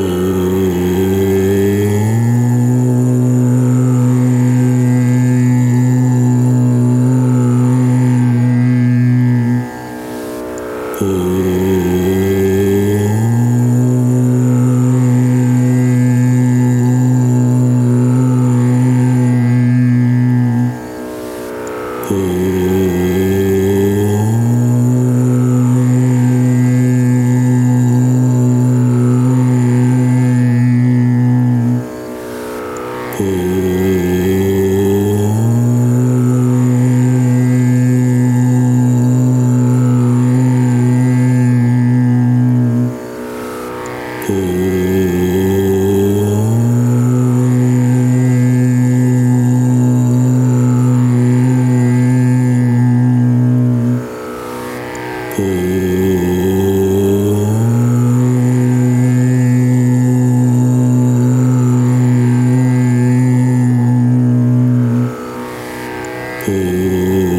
Ooh. que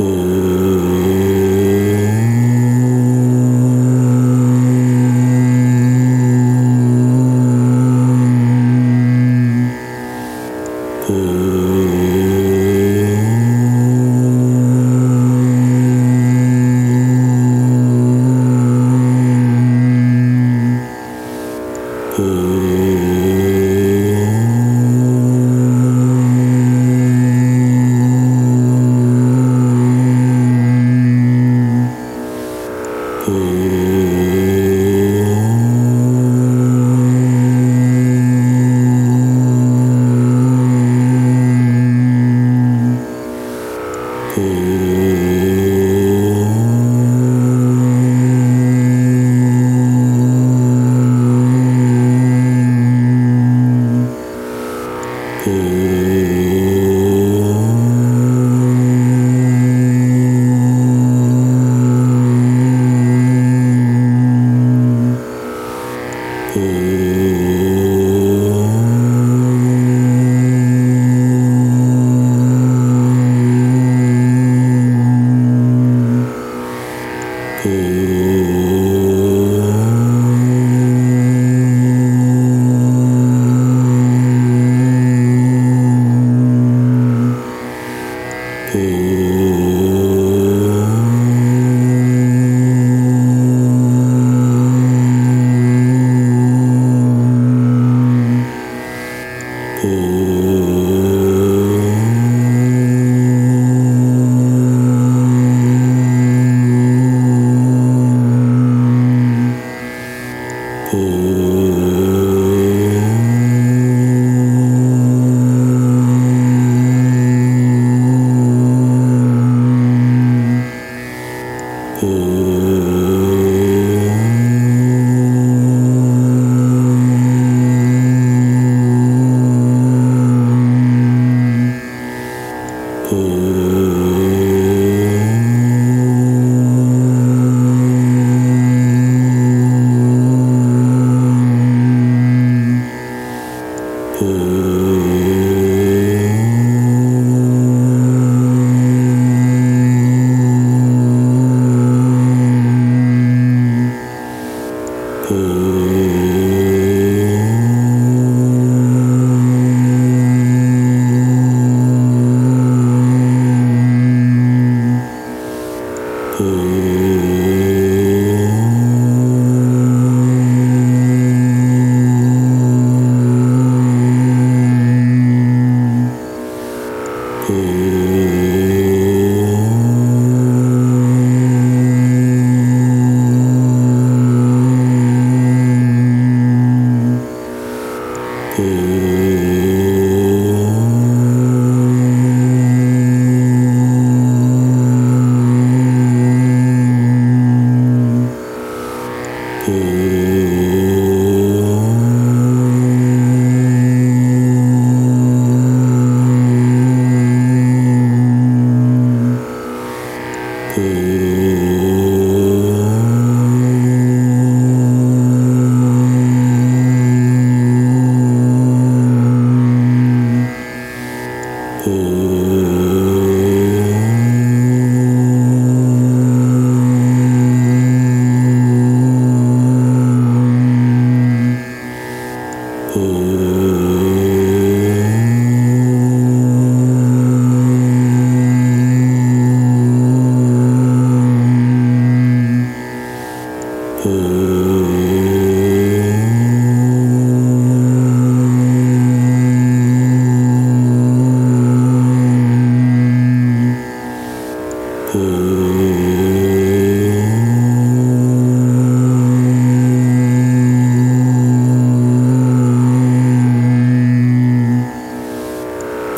Oh.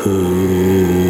Mm-hmm.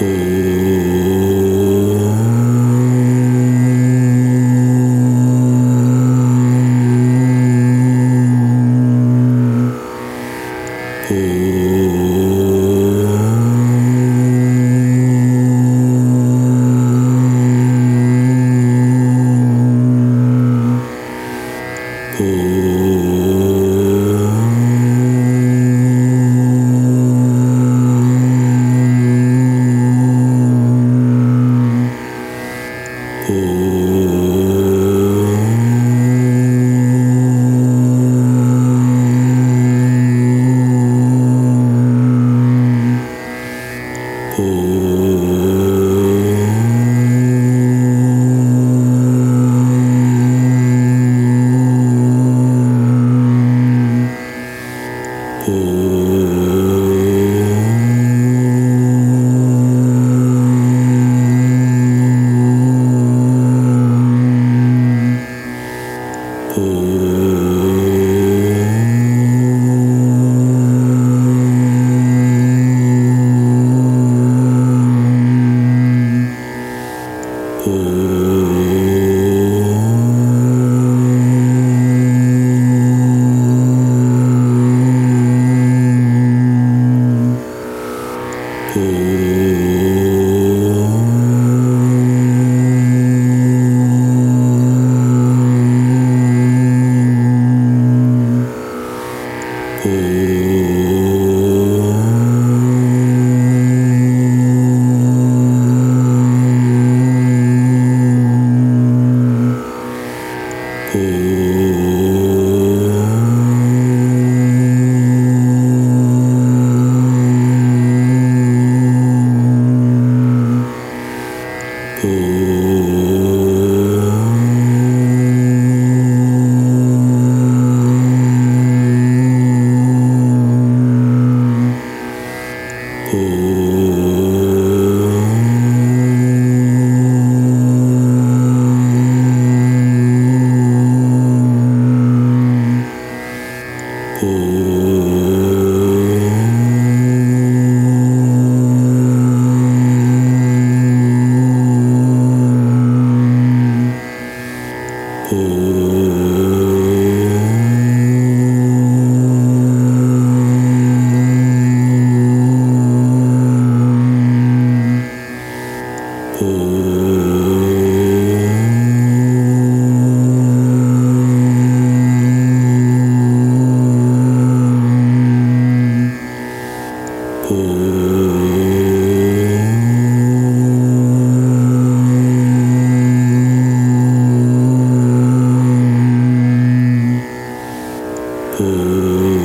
Om Música